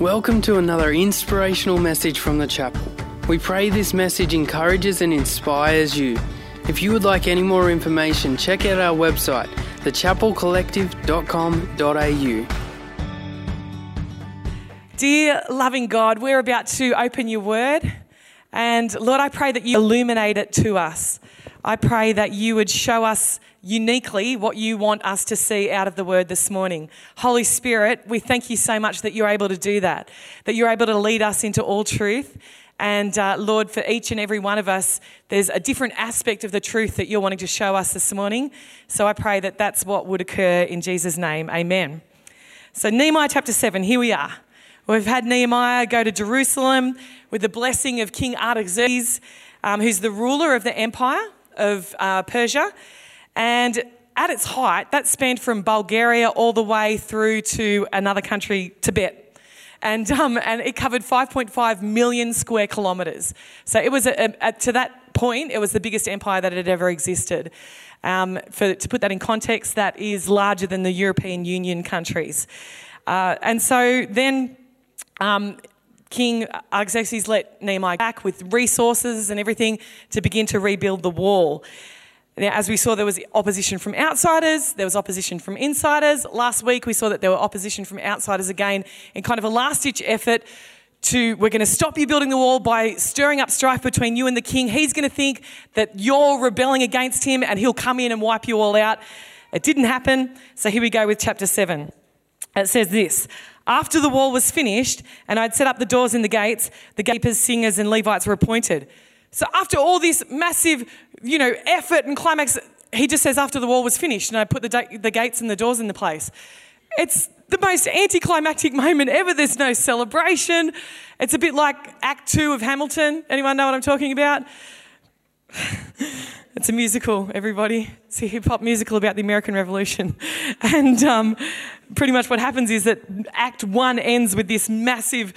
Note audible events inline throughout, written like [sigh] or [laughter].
Welcome to another inspirational message from the chapel. We pray this message encourages and inspires you. If you would like any more information, check out our website, thechapelcollective.com.au. Dear loving God, we're about to open your word. And Lord, I pray that you illuminate it to us. I pray that you would show us uniquely what you want us to see out of the word this morning. Holy Spirit, we thank you so much that you're able to do that, that you're able to lead us into all truth. And uh, Lord, for each and every one of us, there's a different aspect of the truth that you're wanting to show us this morning. So I pray that that's what would occur in Jesus' name. Amen. So, Nehemiah chapter 7, here we are. We've had Nehemiah go to Jerusalem with the blessing of King Artaxerxes, um, who's the ruler of the empire of uh, Persia. And at its height, that spanned from Bulgaria all the way through to another country, Tibet. And, um, and it covered 5.5 million square kilometres. So it was, a, a, to that point, it was the biggest empire that had ever existed. Um, for, to put that in context, that is larger than the European Union countries. Uh, and so then um, King Artaxerxes let Nehemiah back with resources and everything to begin to rebuild the wall. Now, as we saw, there was opposition from outsiders, there was opposition from insiders. Last week, we saw that there were opposition from outsiders again in kind of a last ditch effort to we're going to stop you building the wall by stirring up strife between you and the king. He's going to think that you're rebelling against him and he'll come in and wipe you all out. It didn't happen. So here we go with chapter 7. It says this After the wall was finished and I'd set up the doors and the gates, the gatekeepers, singers, and Levites were appointed. So after all this massive, you know, effort and climax, he just says after the wall was finished and I put the, the gates and the doors in the place. It's the most anticlimactic moment ever. There's no celebration. It's a bit like Act Two of Hamilton. Anyone know what I'm talking about? [laughs] it's a musical, everybody. It's a hip hop musical about the American Revolution. [laughs] And um, pretty much what happens is that Act One ends with this massive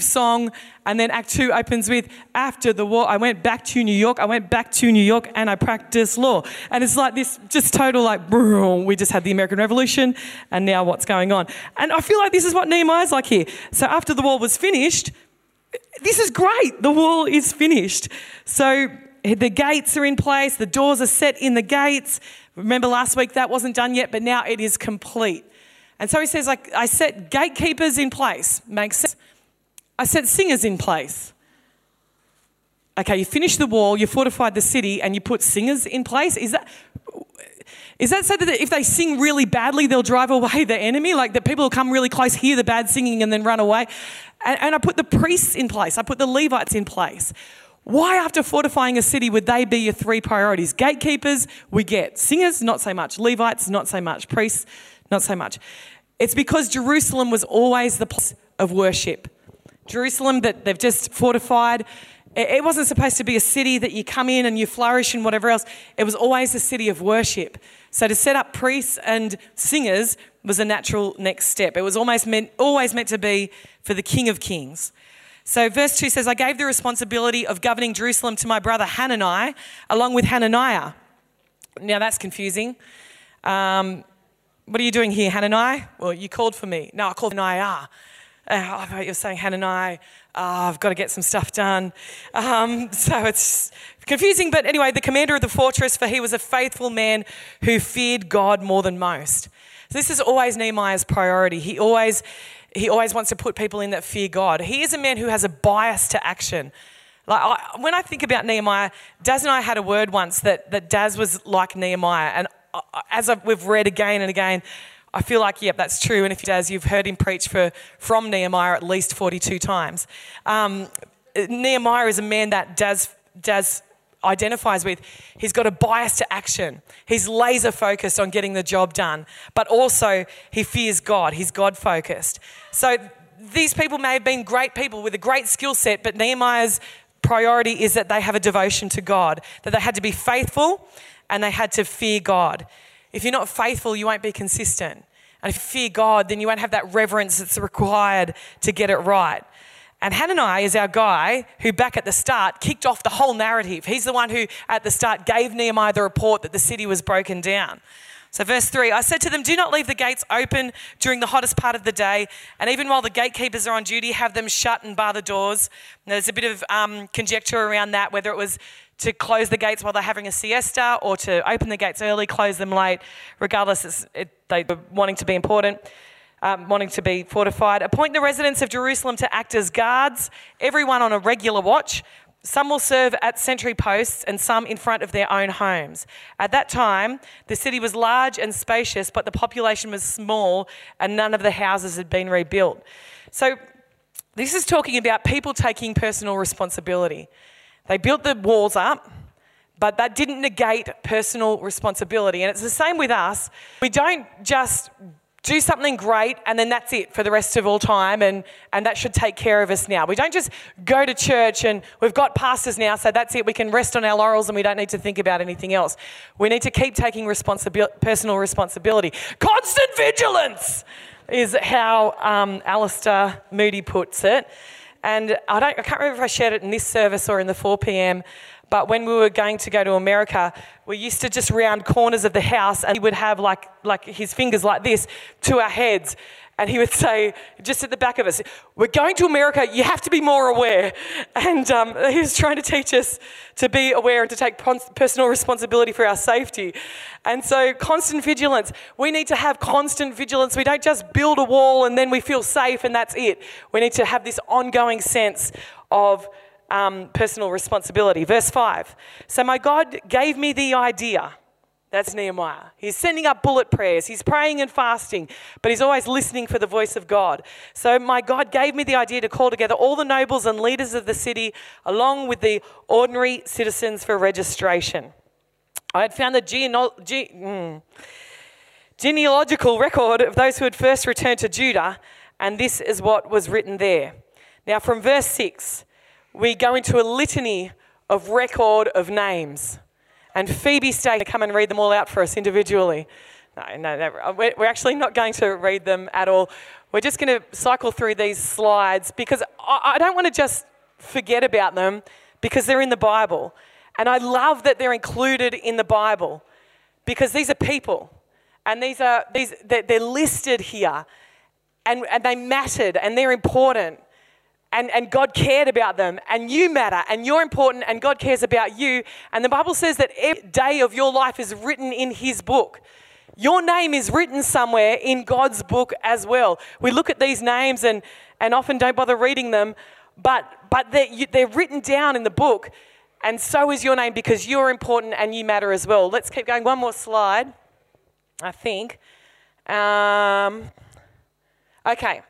song and then act two opens with after the war i went back to new york. I went back to new york and i practiced law. And it's like this just total like [laughs] we just had the american revolution and now what's going on? And i feel like this is what nehemiah's like here. So after the wall was finished this is great. The wall is finished. So the gates are in place the doors are set in the gates remember last week that wasn't done yet but now it is complete and so he says like i set gatekeepers in place makes sense I set singers in place. Okay, you finish the wall, you fortified the city, and you put singers in place. Is that is that so that if they sing really badly, they'll drive away the enemy? Like that people will come really close, hear the bad singing, and then run away? And, and I put the priests in place, I put the Levites in place. Why, after fortifying a city, would they be your three priorities? Gatekeepers, we get. Singers, not so much. Levites, not so much. Priests, not so much. It's because Jerusalem was always the place of worship. Jerusalem that they've just fortified. It wasn't supposed to be a city that you come in and you flourish and whatever else. It was always a city of worship. So to set up priests and singers was a natural next step. It was almost meant, always meant to be for the King of Kings. So verse 2 says, I gave the responsibility of governing Jerusalem to my brother Hanani, along with Hananiah. Now that's confusing. Um, what are you doing here, Hanani? Well, you called for me. No, I called Hananiah. Uh, oh, you're saying, Hannah and I, oh, I've got to get some stuff done. Um, [laughs] so it's confusing, but anyway, the commander of the fortress, for he was a faithful man who feared God more than most. So this is always Nehemiah's priority. He always, he always wants to put people in that fear God. He is a man who has a bias to action. Like I, when I think about Nehemiah, Daz and I had a word once that, that Daz was like Nehemiah. And uh, as I've, we've read again and again, I feel like, yep, that's true. And if he does, you've heard him preach for, from Nehemiah at least 42 times. Um, Nehemiah is a man that does, does identifies with. He's got a bias to action. He's laser focused on getting the job done, but also he fears God. He's God focused. So these people may have been great people with a great skill set, but Nehemiah's priority is that they have a devotion to God, that they had to be faithful and they had to fear God. If you're not faithful, you won't be consistent. And if you fear God, then you won't have that reverence that's required to get it right. And Hanani is our guy who, back at the start, kicked off the whole narrative. He's the one who, at the start, gave Nehemiah the report that the city was broken down. So, verse 3 I said to them, Do not leave the gates open during the hottest part of the day, and even while the gatekeepers are on duty, have them shut and bar the doors. Now, there's a bit of um, conjecture around that, whether it was to close the gates while they're having a siesta or to open the gates early, close them late. Regardless, it, they were wanting to be important. Um, wanting to be fortified. Appoint the residents of Jerusalem to act as guards, everyone on a regular watch. Some will serve at sentry posts and some in front of their own homes. At that time, the city was large and spacious, but the population was small and none of the houses had been rebuilt. So, this is talking about people taking personal responsibility. They built the walls up, but that didn't negate personal responsibility. And it's the same with us. We don't just do something great and then that's it for the rest of all time and, and that should take care of us now. We don't just go to church and we've got pastors now, so that's it. We can rest on our laurels and we don't need to think about anything else. We need to keep taking personal responsibility. Constant vigilance is how um, Alastor Moody puts it. And I, don't, I can't remember if I shared it in this service or in the 4 p.m. But when we were going to go to America, we used to just round corners of the house and he would have like, like his fingers like this to our heads. And he would [laughs] say, just at the back of us, We're going to America, you have to be more aware. [laughs] And um, he was trying to teach us to be aware and to take personal responsibility for our safety. And so, constant vigilance. We need to have constant vigilance. We don't just build a wall and then we feel safe and that's it. We need to have this ongoing sense of um, personal responsibility. Verse 5 So my God gave me the idea. That's Nehemiah. He's sending up bullet prayers. He's praying and fasting, but he's always listening for the voice of God. So, my God gave me the idea to call together all the nobles and leaders of the city, along with the ordinary citizens for registration. I had found the ge- mm, genealogical record of those who had first returned to Judah, and this is what was written there. Now, from verse 6, we go into a litany of record of names. And Phoebe stayed to come and read them all out for us individually. No, no, no, we're actually not going to read them at all. We're just going to cycle through these slides because I don't want to just forget about them because they're in the Bible. And I love that they're included in the Bible because these are people and these are these they're listed here and, and they mattered and they're important and, and God cared about them, and you matter, and you're important, and God cares about you. And the Bible says that every day of your life is written in His book. Your name is written somewhere in God's book as well. We look at these names and, and often don't bother reading them, but, but they're, they're written down in the book, and so is your name because you're important and you matter as well. Let's keep going. One more slide, I think. Um, okay.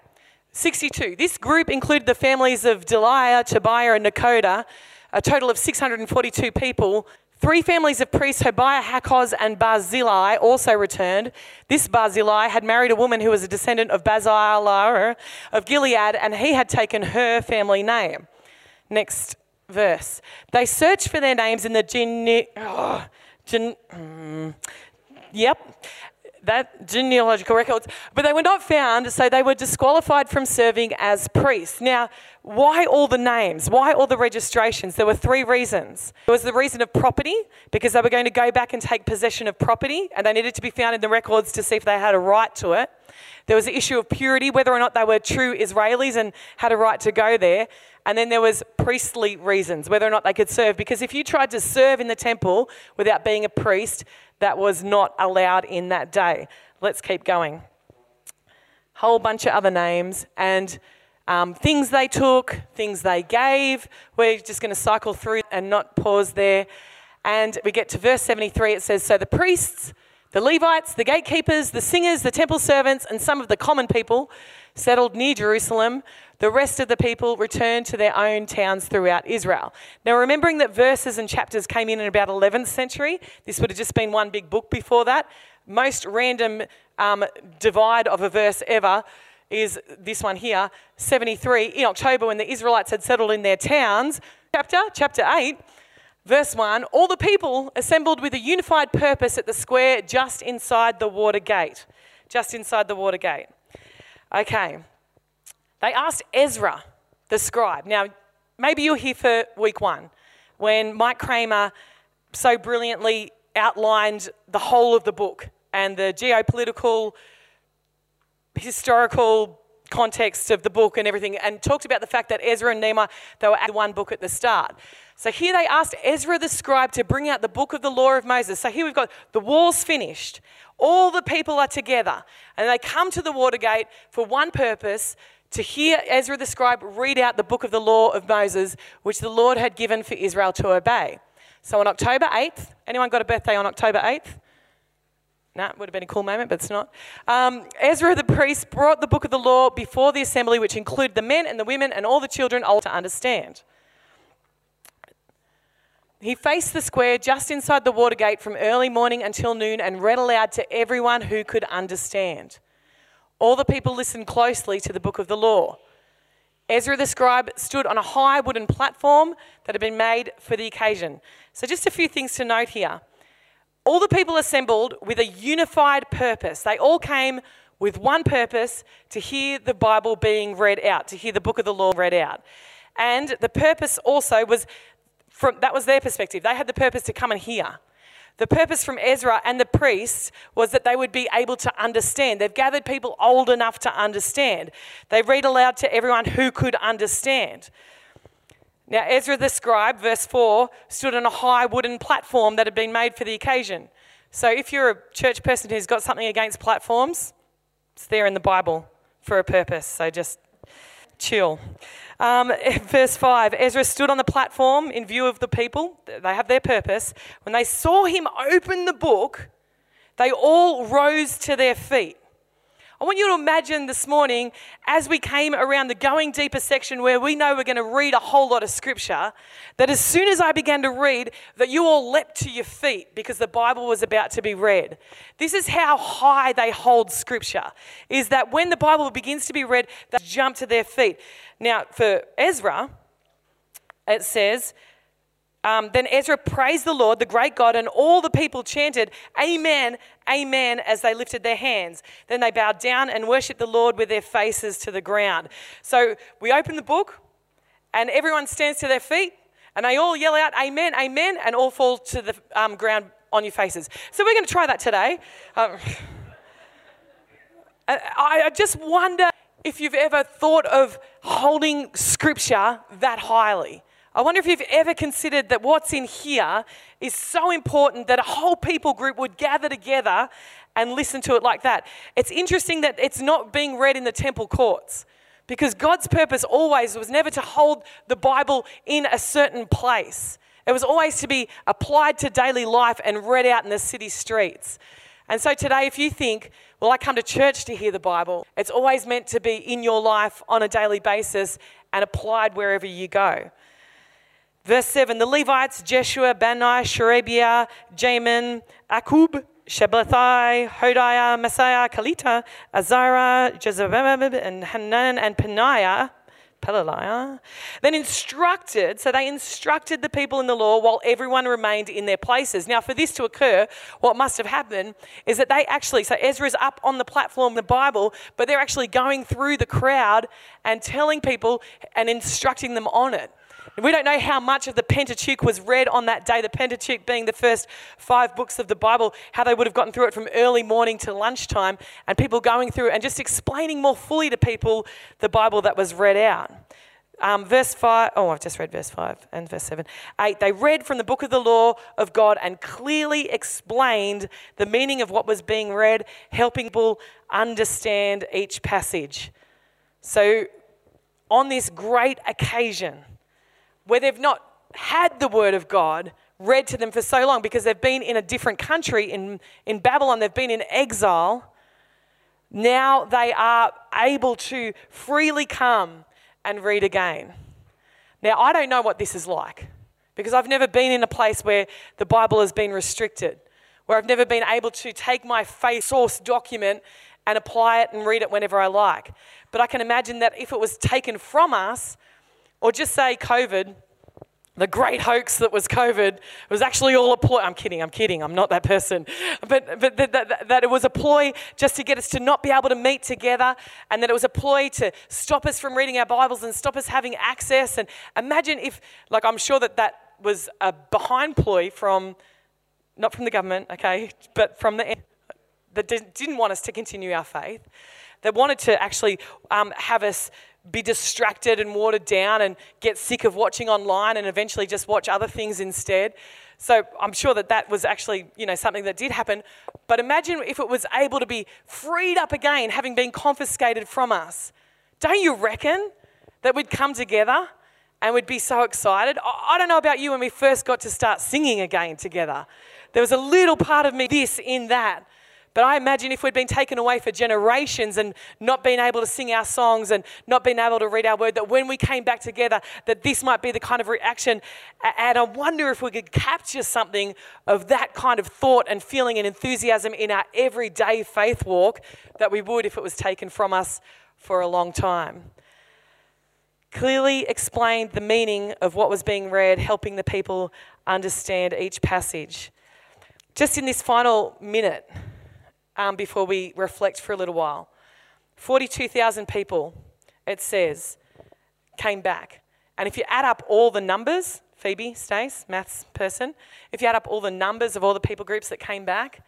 62. This group included the families of Delaiah, Tobiah, and Nekoda, a total of 642 people. Three families of priests, Hobaiah, Hakoz, and Barzillai, also returned. This Barzillai had married a woman who was a descendant of Barzillai of Gilead, and he had taken her family name. Next verse. They searched for their names in the gene... Oh, gen, mm, yep that genealogical records, but they were not found, so they were disqualified from serving as priests. Now, why all the names? Why all the registrations? There were three reasons. There was the reason of property, because they were going to go back and take possession of property, and they needed to be found in the records to see if they had a right to it. There was the issue of purity, whether or not they were true Israelis and had a right to go there. And then there was priestly reasons, whether or not they could serve. Because if you tried to serve in the temple without being a priest, that was not allowed in that day. Let's keep going. Whole bunch of other names and um, things they took, things they gave. We're just going to cycle through and not pause there. And we get to verse 73. It says So the priests, the Levites, the gatekeepers, the singers, the temple servants, and some of the common people settled near Jerusalem the rest of the people returned to their own towns throughout Israel. Now, remembering that verses and chapters came in in about 11th century, this would have just been one big book before that. Most random um, divide of a verse ever is this one here 73. In October, when the Israelites had settled in their towns, chapter, chapter 8, verse 1 all the people assembled with a unified purpose at the square just inside the water gate. Just inside the water gate. Okay, they asked Ezra, the scribe. Now, maybe you're here for week one when Mike Kramer so brilliantly outlined the whole of the book and the geopolitical, historical context of the book and everything, and talked about the fact that Ezra and Nehemiah, they were at one book at the start. So here they asked Ezra the scribe to bring out the book of the law of Moses. So here we've got the walls finished. All the people are together, and they come to the Watergate for one purpose to hear Ezra the scribe read out the book of the law of Moses, which the Lord had given for Israel to obey. So on October 8th, anyone got a birthday on October 8th? It would have been a cool moment, but it's not. Um, Ezra the priest brought the book of the law before the assembly, which included the men and the women and all the children, all to understand. He faced the square just inside the Watergate from early morning until noon and read aloud to everyone who could understand. All the people listened closely to the book of the law. Ezra the scribe stood on a high wooden platform that had been made for the occasion. So, just a few things to note here. All the people assembled with a unified purpose. They all came with one purpose to hear the Bible being read out, to hear the book of the law read out. And the purpose also was from that was their perspective. They had the purpose to come and hear. The purpose from Ezra and the priests was that they would be able to understand. They've gathered people old enough to understand. They read aloud to everyone who could understand. Now, Ezra the scribe, verse 4, stood on a high wooden platform that had been made for the occasion. So, if you're a church person who's got something against platforms, it's there in the Bible for a purpose. So, just chill. Um, [laughs] verse 5 Ezra stood on the platform in view of the people. They have their purpose. When they saw him open the book, they all rose to their feet. I want you to imagine this morning as we came around the going deeper section where we know we're going to read a whole lot of scripture, that as soon as I began to read, that you all leapt to your feet because the Bible was about to be read. This is how high they hold scripture, is that when the Bible begins to be read, they jump to their feet. Now, for Ezra, it says, um, then Ezra praised the Lord, the great God, and all the people chanted, Amen, Amen, as they lifted their hands. Then they bowed down and worshiped the Lord with their faces to the ground. So we open the book, and everyone stands to their feet, and they all yell out, Amen, Amen, and all fall to the um, ground on your faces. So we're going to try that today. Um, [laughs] I, I just wonder if you've ever thought of holding scripture that highly. I wonder if you've ever considered that what's in here is so important that a whole people group would gather together and listen to it like that. It's interesting that it's not being read in the temple courts because God's purpose always was never to hold the Bible in a certain place. It was always to be applied to daily life and read out in the city streets. And so today, if you think, well, I come to church to hear the Bible, it's always meant to be in your life on a daily basis and applied wherever you go. Verse 7 The Levites, Jeshua, Bani, Sherebiah, Jamin, Akkub, Shabbethai, Hodiah, Maaseiah, Kelita, Azariah, Jezebel, and Hanan, and Peniah, Pelaliah, then instructed, so they instructed the people in the law while everyone remained in their places. Now, for this to occur, what must have happened is that they actually, so Ezra's up on the platform, the Bible, but they're actually going through the crowd and telling people and instructing them on it. We don't know how much of the Pentateuch was read on that day, the Pentateuch being the first five books of the Bible, how they would have gotten through it from early morning to lunchtime, and people going through and just explaining more fully to people the Bible that was read out. Um, verse 5, oh, I've just read verse 5 and verse 7. 8, they read from the book of the law of God and clearly explained the meaning of what was being read, helping people understand each passage. So, on this great occasion, where they've not had the word of God read to them for so long because they've been in a different country, in, in Babylon, they've been in exile. Now they are able to freely come and read again. Now, I don't know what this is like because I've never been in a place where the Bible has been restricted, where I've never been able to take my faith source document and apply it and read it whenever I like. But I can imagine that if it was taken from us, or just say COVID, the great hoax that was COVID was actually all a ploy. I'm kidding, I'm kidding, I'm not that person. But, but that, that, that, it was a ploy just to get us to not be able to meet together, and that it was a ploy to stop us from reading our Bibles and stop us having access. And imagine if, like, I'm sure that that was a behind ploy from, not from the government, okay, but from the that didn't want us to continue our faith, that wanted to actually um, have us be distracted and watered down and get sick of watching online and eventually just watch other things instead. So I'm sure that that was actually, you know, something that did happen. But imagine if it was able to be freed up again, having been confiscated from us. Don't you reckon that we'd come together and we'd be so excited? I don't know about you when we first got to start singing again together. There was a little part of me, this in that. But I imagine if we'd been taken away for generations and not been able to sing our songs and not been able to read our word, that when we came back together, that this might be the kind of reaction. And I wonder if we could capture something of that kind of thought and feeling and enthusiasm in our everyday faith walk that we would if it was taken from us for a long time. Clearly explained the meaning of what was being read, helping the people understand each passage. Just in this final minute, um, before we reflect for a little while. 42,000 people, it says, came back. And if you add up all the numbers, Phoebe, Stace, maths person, if you add up all the numbers of all the people groups that came back,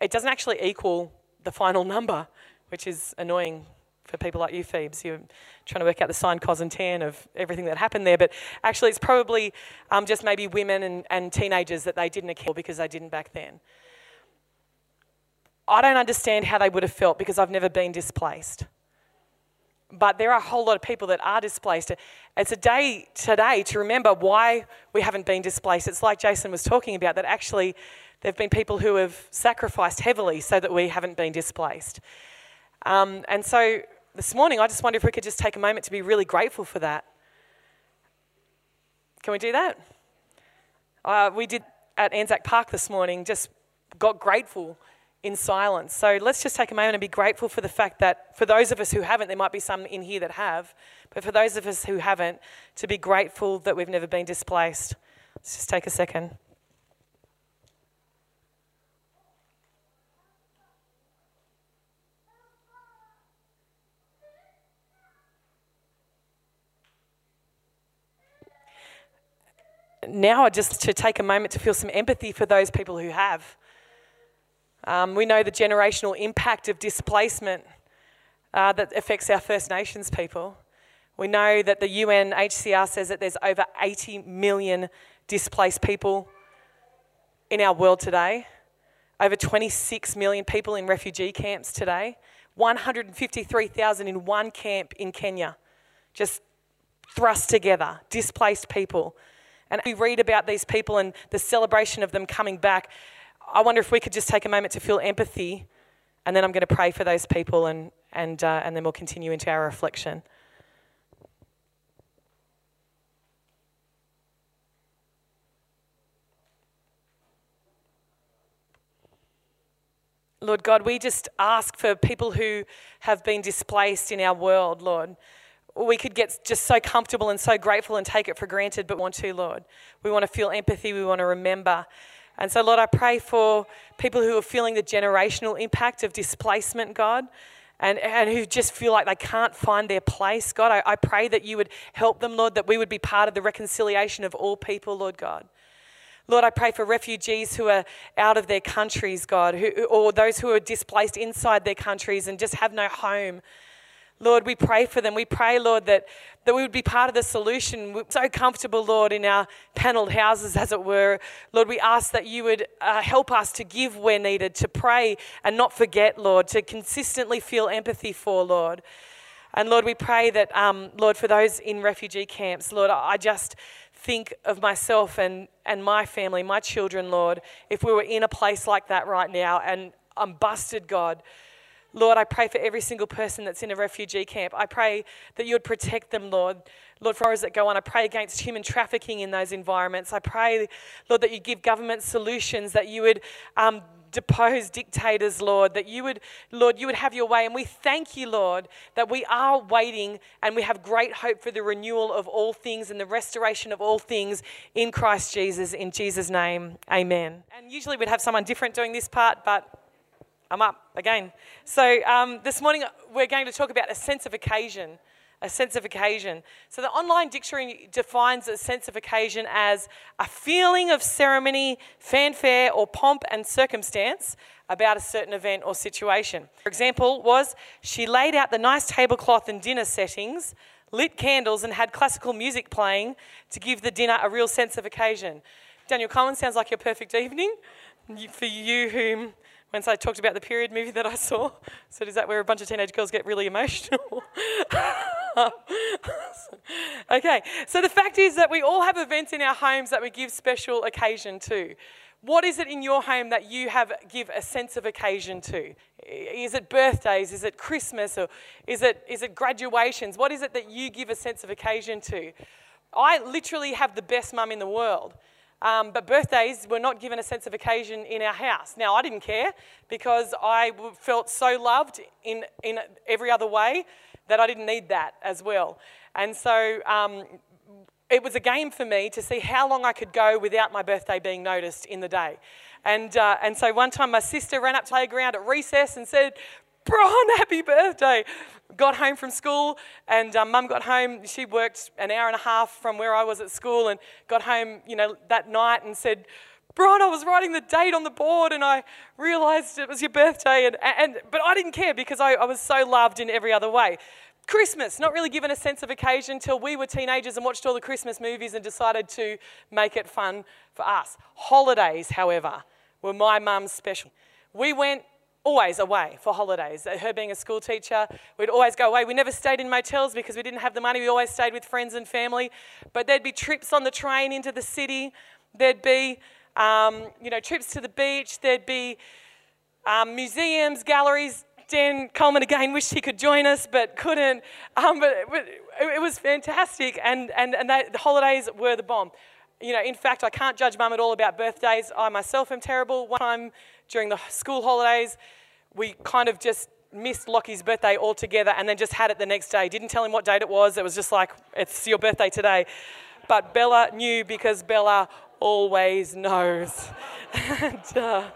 it doesn't actually equal the final [laughs] number, which is annoying for people like you, Phoebes. You're trying to work out the sine, cos, and tan of everything that happened there. But actually, it's probably um, just maybe women and, and teenagers that they didn't account because they didn't back then. I don't understand how they would have felt because I've never been displaced. But there are a whole lot of people that are displaced. It's a day today to remember why we haven't been displaced. It's like Jason was talking about that actually there have been people who have sacrificed heavily so that we haven't been displaced. Um, and so this morning, I just wonder if we could just take a moment to be really grateful for that. Can we do that? Uh, we did at Anzac Park this morning, just got grateful in silence. So let's just take a moment and be grateful for the fact that for those of us who haven't, there might be some in here that have, but for those of us who haven't, to be grateful that we've never been displaced. Let's just take a second. Now, just to take a moment to feel some empathy for those people who have. Um, we know the generational impact of displacement uh, that affects our First Nations people. We know that the UNHCR says that there's over 80 million displaced people in our world today, over 26 million people in refugee camps today, 153,000 in one camp in Kenya, just thrust together, displaced people. And we read about these people and the celebration of them coming back. I wonder if we could just take a moment to feel empathy, and then I'm going to pray for those people, and, and, uh, and then we'll continue into our reflection. Lord God, we just ask for people who have been displaced in our world, Lord. We could get just so comfortable and so grateful and take it for granted, but want to, Lord. We want to feel empathy. We want to remember and so, Lord, I pray for people who are feeling the generational impact of displacement, God. And, and who just feel like they can't find their place. God, I, I pray that you would help them, Lord, that we would be part of the reconciliation of all people, Lord God. Lord, I pray for refugees who are out of their countries, God, who, or those who are displaced inside their countries and just have no home. Lord, we pray for them. We pray, Lord, that, that we would be part of the solution. We're so comfortable, Lord, in our panelled houses, as it were. Lord, we ask that you would uh, help us to give where needed, to pray and not forget, Lord, to consistently feel empathy for, Lord. And Lord, we pray that, um, Lord, for those in refugee camps, Lord, I just think of myself and, and my family, my children, Lord, if we were in a place like that right now and I'm busted, God. Lord, I pray for every single person that's in a refugee camp. I pray that you would protect them, Lord. Lord, for those that go on, I pray against human trafficking in those environments. I pray, Lord, that you give government solutions, that you would um, depose dictators, Lord, that you would, Lord, you would have your way. And we thank you, Lord, that we are waiting and we have great hope for the renewal of all things and the restoration of all things in Christ Jesus. In Jesus' name, amen. And usually we'd have someone different doing this part, but I'm up again. So um, this morning we're going to talk about a sense of occasion. a sense of occasion. So the online dictionary defines a sense of occasion as a feeling of ceremony, fanfare, or pomp and circumstance about a certain event or situation. For example, was she laid out the nice tablecloth and dinner settings, lit candles, and had classical music playing to give the dinner a real sense of occasion. Daniel Collins sounds like your perfect evening for you whom once I talked about the period movie that I saw. [laughs] So is that where a bunch of teenage girls get really emotional? [laughs] okay, so the fact is that we all have events in our homes that we give special occasion to. What is it in your home that you have give a sense of occasion to? Is it birthdays? Is it Christmas? Or is it, is it graduations? What is it that you give a sense of occasion to? I literally have the best mum in the world. Um, but birthdays were not given a sense of occasion in our house. Now, I didn't care because I felt so loved in, in every other way that I didn't need that as well. And so um, it was a game for me to see how long I could go without my birthday being noticed in the day. And, uh, and so one time my sister ran up to playground at recess and said, Bron, happy birthday. Got home from school, and um, mum got home. She worked an hour and a half from where I was at school, and got home, you know, that night and said, Bron, I was writing the date on the board, and I realised it was your birthday. And, and, but I didn't care because I, I was so loved in every other way. Christmas, not really given a sense of occasion till we were teenagers and watched all the Christmas movies and decided to make it fun for us. Holidays, however, were my mum's special. We went always away for holidays. Her being a school teacher, we'd always go away. We never stayed in motels because we didn't have the money. We always stayed with friends and family. But there'd be trips on the train into the city. There'd be, um, you know, trips to the beach. There'd be um, museums, galleries. Dan Coleman again [laughs] wished he could join us, but couldn't. Um, but, but it, was fantastic, and, and, and they, the holidays were the bomb. You know, in fact, I can't judge mum at all about birthdays. I myself am terrible. One time during the school holidays, we kind of just missed Lockie's birthday altogether and then just had it the next day. Didn't tell him what date it was. It was just like, it's your birthday today. But Bella knew because Bella always knows. [laughs] and, uh,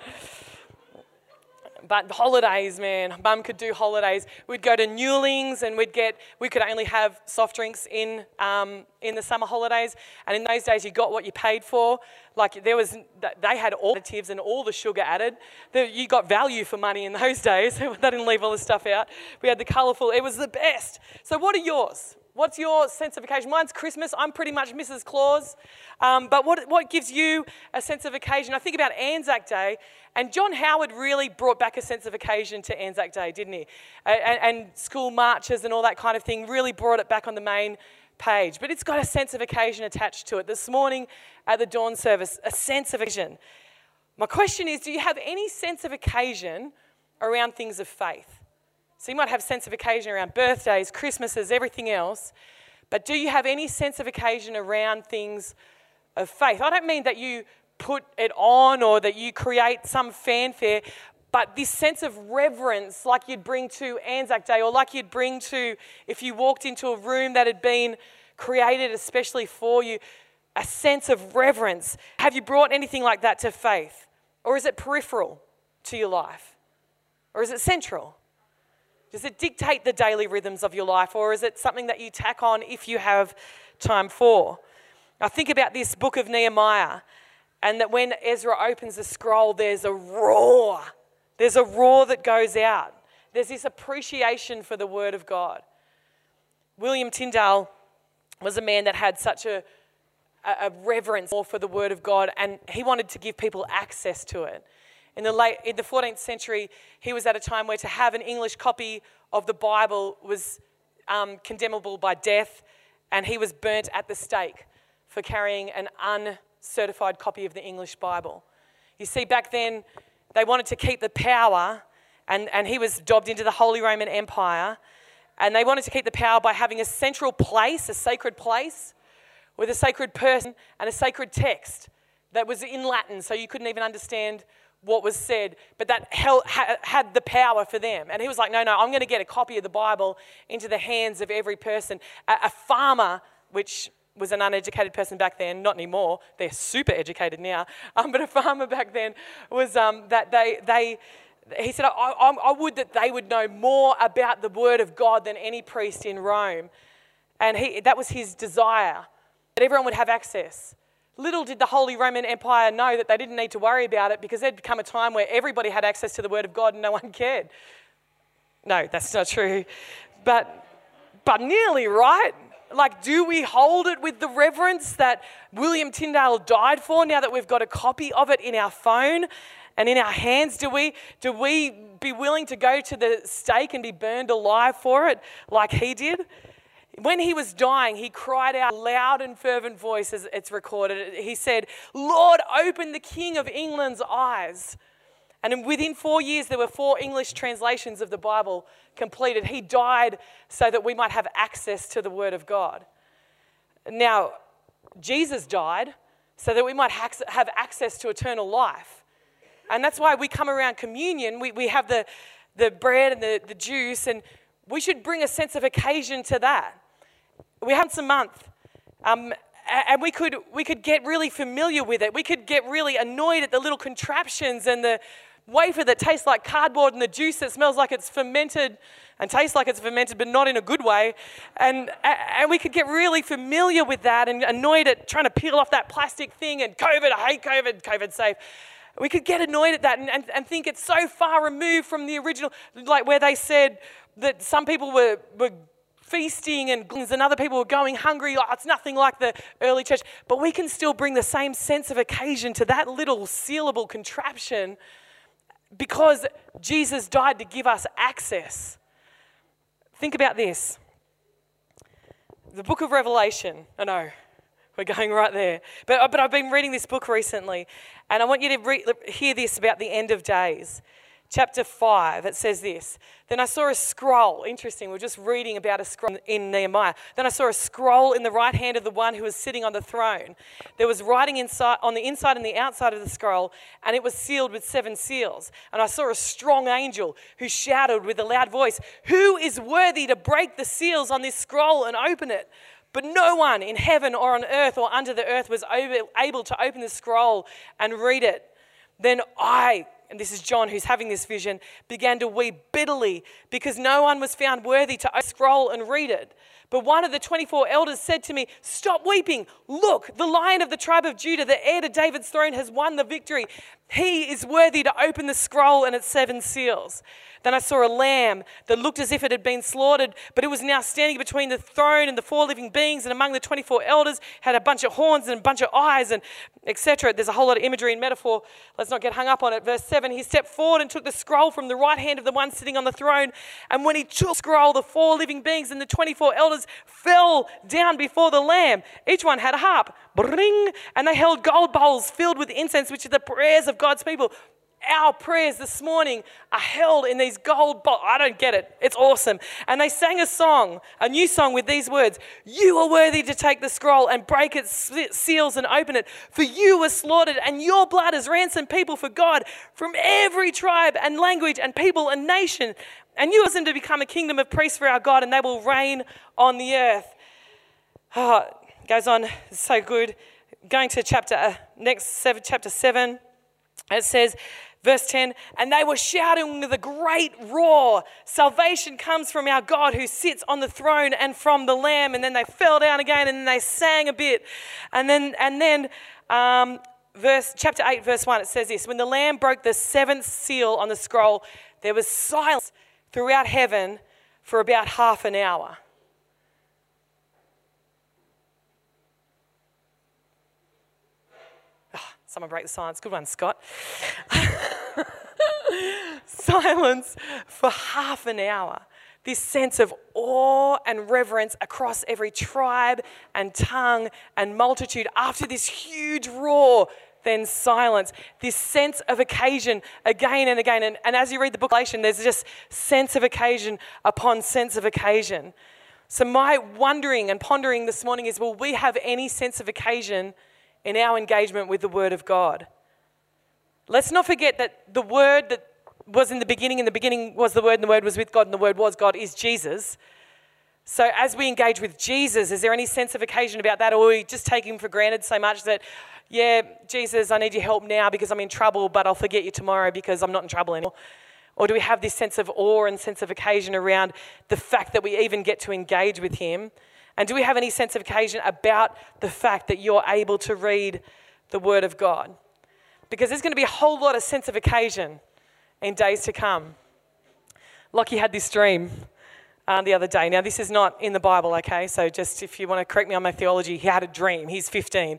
but holidays, man, mum could do holidays. We'd go to Newlings and we'd get, we could only have soft drinks in, um, in the summer holidays. And in those days, you got what you paid for. Like there was, they had all additives and all the sugar added. You got value for money in those [laughs] days. [laughs] they didn't leave all the stuff out. We had the colourful, it was the best. So what are yours? What's your sense of occasion? Mine's Christmas. I'm pretty much Mrs. Claus. Um, but what, what gives you a sense of occasion? I think about Anzac Day, and John Howard really brought back a sense of occasion to Anzac Day, didn't he? And, and school marches and all that kind of thing really brought it back on the main page. But it's got a sense of occasion attached to it. This morning at the dawn service, a sense of occasion. My question is do you have any sense of occasion around things of faith? So you might have sense of occasion around birthdays, Christmases, everything else. But do you have any sense of occasion around things of faith? I don't mean that you put it on or that you create some fanfare, but this sense of reverence, like you'd bring to Anzac Day or like you'd bring to if you walked into a room that had been created especially for you, a sense of reverence. Have you brought anything like that to faith? Or is it peripheral to your life? Or is it central? Does it dictate the daily rhythms of your life, or is it something that you tack on if you have time for? I think about this book of Nehemiah, and that when Ezra opens the scroll, there's a roar. There's a roar that goes out. There's this appreciation for the Word of God. William Tyndale was a man that had such a, a reverence for the Word of God, and he wanted to give people access to it. In the, late, in the 14th century, he was at a time where to have an English copy of the Bible was um, condemnable by death, and he was burnt at the stake for carrying an uncertified copy of the English Bible. You see, back then, they wanted to keep the power, and, and he was dobbed into the Holy Roman Empire, and they wanted to keep the power by having a central place, a sacred place, with a sacred person and a sacred text that was in Latin, so you couldn't even understand what was said, but that had the power for them. And he was like, no, no, I'm going to get a copy of the Bible into the hands of every person. A, a farmer, which was an uneducated person back then, not anymore, they're super educated now, [laughs] um, but a farmer back then was um, that they, they, he said, I, I, I would that they would know more about the Word of God than any priest in Rome. And he, that was his desire, that everyone would have access. Little did the Holy Roman Empire know that they didn't need to worry about it because there'd come a time where everybody had access to the Word of God and no one [laughs] cared. No, that's not true. But, but nearly, right? Like, do we hold it with the reverence that William Tyndale died for now that we've got a copy of it in our phone and in our hands? Do we, do we be willing to go to the stake and be burned alive for it like he did? When he was dying, he cried out loud and fervent voice, as it's recorded. He said, Lord, open the King of England's eyes. And within four years, there were four English translations of the Bible completed. He died so that we might have access to the Word of God. Now, Jesus died so that we might have access to eternal life. And that's why we come around communion. We, we have the, the bread and the, the juice, and we should bring a sense of occasion to that. We have some month. Um, and we could, we could get really familiar with it. We could get really annoyed at the little contraptions and the wafer that tastes like cardboard and the juice that smells like it's fermented and tastes like it's fermented, but not in a good way. And, and we could get really familiar with that and annoyed at trying to peel off that plastic thing and COVID, I hate COVID, COVID safe. We could get annoyed at that and, and, and think it's so far removed from the original, like where they said that some people were, were feasting and and other people were going hungry. Oh, it's nothing like the early church. But we can still bring the same sense of occasion to that little sealable contraption because Jesus died to give us access. Think about this. The book of Revelation, I know, we're going right there. But, but I've been reading this book recently, and I want you to re- hear this about the end of days chapter 5, it says this. Then I saw a scroll. Interesting, we're just reading about a scroll in Nehemiah. Then I saw a scroll in the right hand of the one who was sitting on the throne. There was writing inside, on the inside and the outside of the scroll, and it was sealed with seven seals. And I saw a strong angel who shouted with a loud voice, Who is worthy to break the seals on this scroll and open it? But no one in heaven or on earth or under the earth was able to open the scroll and read it. Then I and this is John who's having this vision, began to weep bitterly because no one was found worthy to scroll and read it. But one of the 24 elders said to me, Stop weeping. Look, the lion of the tribe of Judah, the heir to David's throne, has won the victory. He is worthy to open the scroll and its seven seals. Then I saw a lamb that looked as if it had been slaughtered, but it was now standing between the throne and the four living beings, and among the 24 elders had a bunch of horns and a bunch of eyes, and etc. There's a whole lot of imagery and metaphor. Let's not get hung up on it. Verse 7 He stepped forward and took the scroll from the right hand of the one sitting on the throne. And when he took the scroll, the four living beings and the 24 elders fell down before the Lamb. Each one had a harp, bring, and they held gold bowls filled with incense, which are the prayers of God's people our prayers this morning are held in these gold bottles. I don't get it. It's awesome. And they sang a song, a new song with these words You are worthy to take the scroll and break its seals and open it, for you were slaughtered, and your blood has ransomed people for God from every tribe and language and people and nation. And you are them to become a kingdom of priests for our God, and they will reign on the earth. Oh, goes on, so good. Going to chapter uh, next seven, chapter seven, it says, Verse 10 And they were shouting with a great roar Salvation comes from our God who sits on the throne and from the Lamb. And then they fell down again and they sang a bit. And then, and then, um, verse chapter 8 verse 1 it says this when the lamb broke the seventh seal on the scroll there was silence throughout heaven for about half an hour Someone break the silence. Good one, Scott. [laughs] silence for half an hour. This sense of awe and reverence across every tribe and tongue and multitude after this huge roar then silence. This sense of occasion again and again. And, and, as you read the book there's just sense of occasion upon sense of occasion. So, my wondering and pondering this morning is will we have any sense of occasion in our engagement with the Word of God. Let's not forget that the Word that was in the beginning, and the beginning was the Word, and the Word was with God, and the Word was God, is Jesus. So, as we engage with Jesus, is there any sense of occasion about that, or are we just take Him for granted so much that, yeah, Jesus, I need your help now because I'm in trouble, but I'll forget you tomorrow because I'm not in trouble anymore? Or do we have this sense of awe and sense of occasion around the fact that we even get to engage with Him And do we have any sense of occasion about the fact that you're able to read the Word of God? Because there's going to be a whole lot of sense of occasion in days to come. Lockie had this dream uh, the other day. Now, this is not in the Bible, okay? So, just if you want to correct me on my theology, he had a dream. He's 15.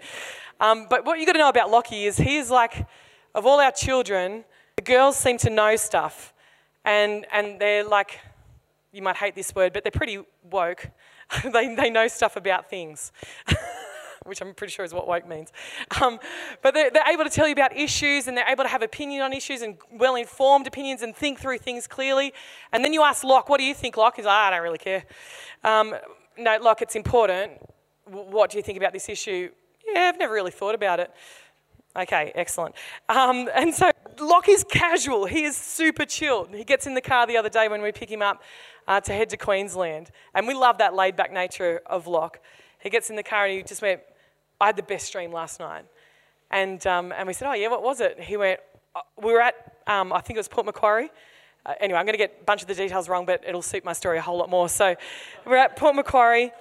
Um, but what you've got to know about Lockie is he is like, of all our children, the girls seem to know stuff. And, and they're like, you might hate this word, but they're pretty woke. [laughs] they, they know stuff about things. [laughs] which I'm pretty sure is what woke means. Um, but they're, they're, able to tell you about issues and they're able to have opinion on issues and well informed opinions and think through things clearly. And then you ask Locke, what do you think, Locke? He's like, I don't really care. Um, no, Locke, it's important. What do you think about this issue? Yeah, I've never really thought about it. Okay, excellent. Um, and so Locke is casual. He is super chilled. He gets in the car the other day when we pick him up uh, to head to Queensland. And we love that laid back nature of Locke. He gets in the car and he just went, I had the best dream last night. And, um, and we said, Oh, yeah, what was it? He went, uh, We were at, um, I think it was Port Macquarie. Uh, anyway, I'm going to get a bunch of the details wrong, but it'll suit my story a whole lot more. So we're at Port Macquarie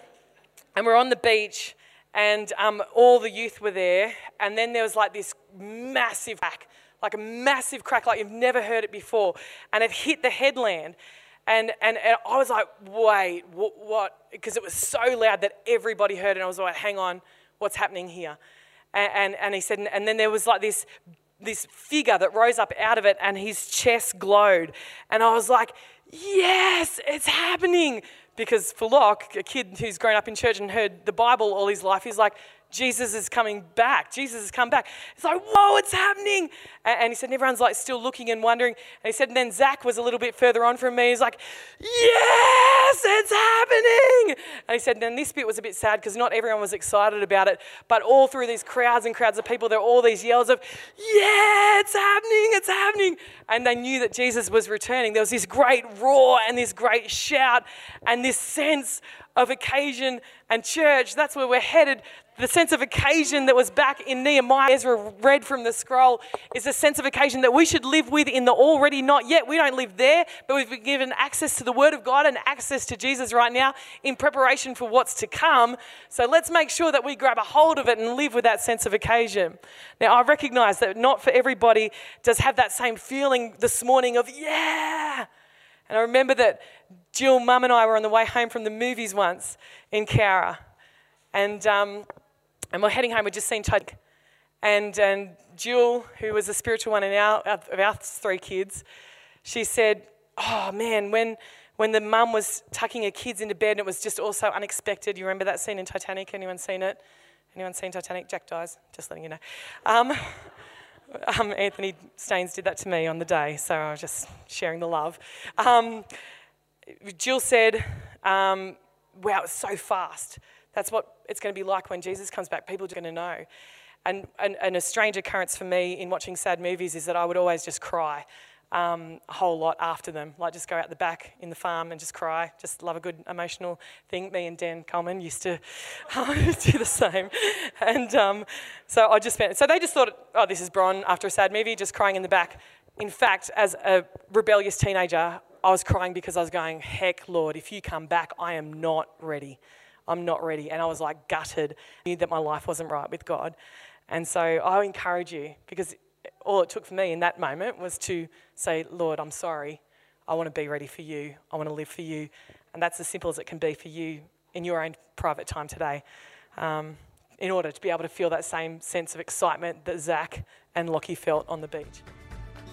and we're on the beach, and um, all the youth were there. And then there was like this massive crack, like a massive crack, like you've never heard it before. And it hit the headland. And, and, and I was like, wait, what? Because it was so loud that everybody heard. And I was like, hang on, what's happening here? And, and, and he said, and then there was like this, this figure that rose up out of it and his chest glowed. And I was like, yes, it's happening. Because for Locke, a kid who's grown up in church and heard the Bible all his life, he's like, Jesus is coming back. Jesus has come back. It's like, whoa, it's happening. And, he said, and everyone's like still looking and wondering. And he said, and then Zach was a little bit further on from me. He's like, yes, it's happening. And he said, and then this bit was a bit sad because not everyone was excited about it. But all through these crowds and crowds of people, there were all these yells of, yeah, it's happening, it's happening. And they knew that Jesus was returning. There was this great roar and this great shout and this sense of occasion and church. That's where we're headed. The sense of occasion that was back in Nehemiah, Ezra read from the scroll, is a sense of occasion that we should live with in the already not yet. We don't live there, but we've been given access to the Word of God and access to Jesus right now in preparation for what's to come. So let's make sure that we grab a hold of it and live with that sense of occasion. Now, I recognize that not for everybody does have that same feeling this morning of, yeah. And I remember that Jill, mum, and I were on the way home from the movies once in Cowra. And. Um, and we're heading home, we'd just seen Titanic. And, and Jill, who was the spiritual one in our, of our three kids, she said, Oh man, when, when the mum was tucking her kids into bed and it was just also unexpected. You remember that scene in Titanic? Anyone seen it? Anyone seen Titanic? Jack dies, just letting you know. Um, um, Anthony Staines did that to me on the day, so I was just sharing the love. Um, Jill said, um, Wow, it was so fast. That's what it's going to be like when Jesus comes back. People are just going to know. And, and, and, a strange occurrence for me in watching sad movies is that I would always just cry um, a whole lot after them. Like just go out the back in the farm and just cry. Just love a good emotional thing. Me and Dan Coleman used to [laughs] [laughs] do the same. And um, so I just spent, so they just thought, oh, this is Bron after a sad movie, just crying in the back. In fact, as a rebellious teenager, I was crying because I was going, heck, Lord, if you come back, I am not ready. I'm not ready. And I was like gutted, I knew that my life wasn't right with God. And so I encourage you because all it took for me in that moment was to say, Lord, I'm sorry. I want to be ready for you. I want to live for you. And that's as simple as it can be for you in your own private time today. Um, in order to be able to feel that same sense of excitement that Zach and Lockie felt on the beach.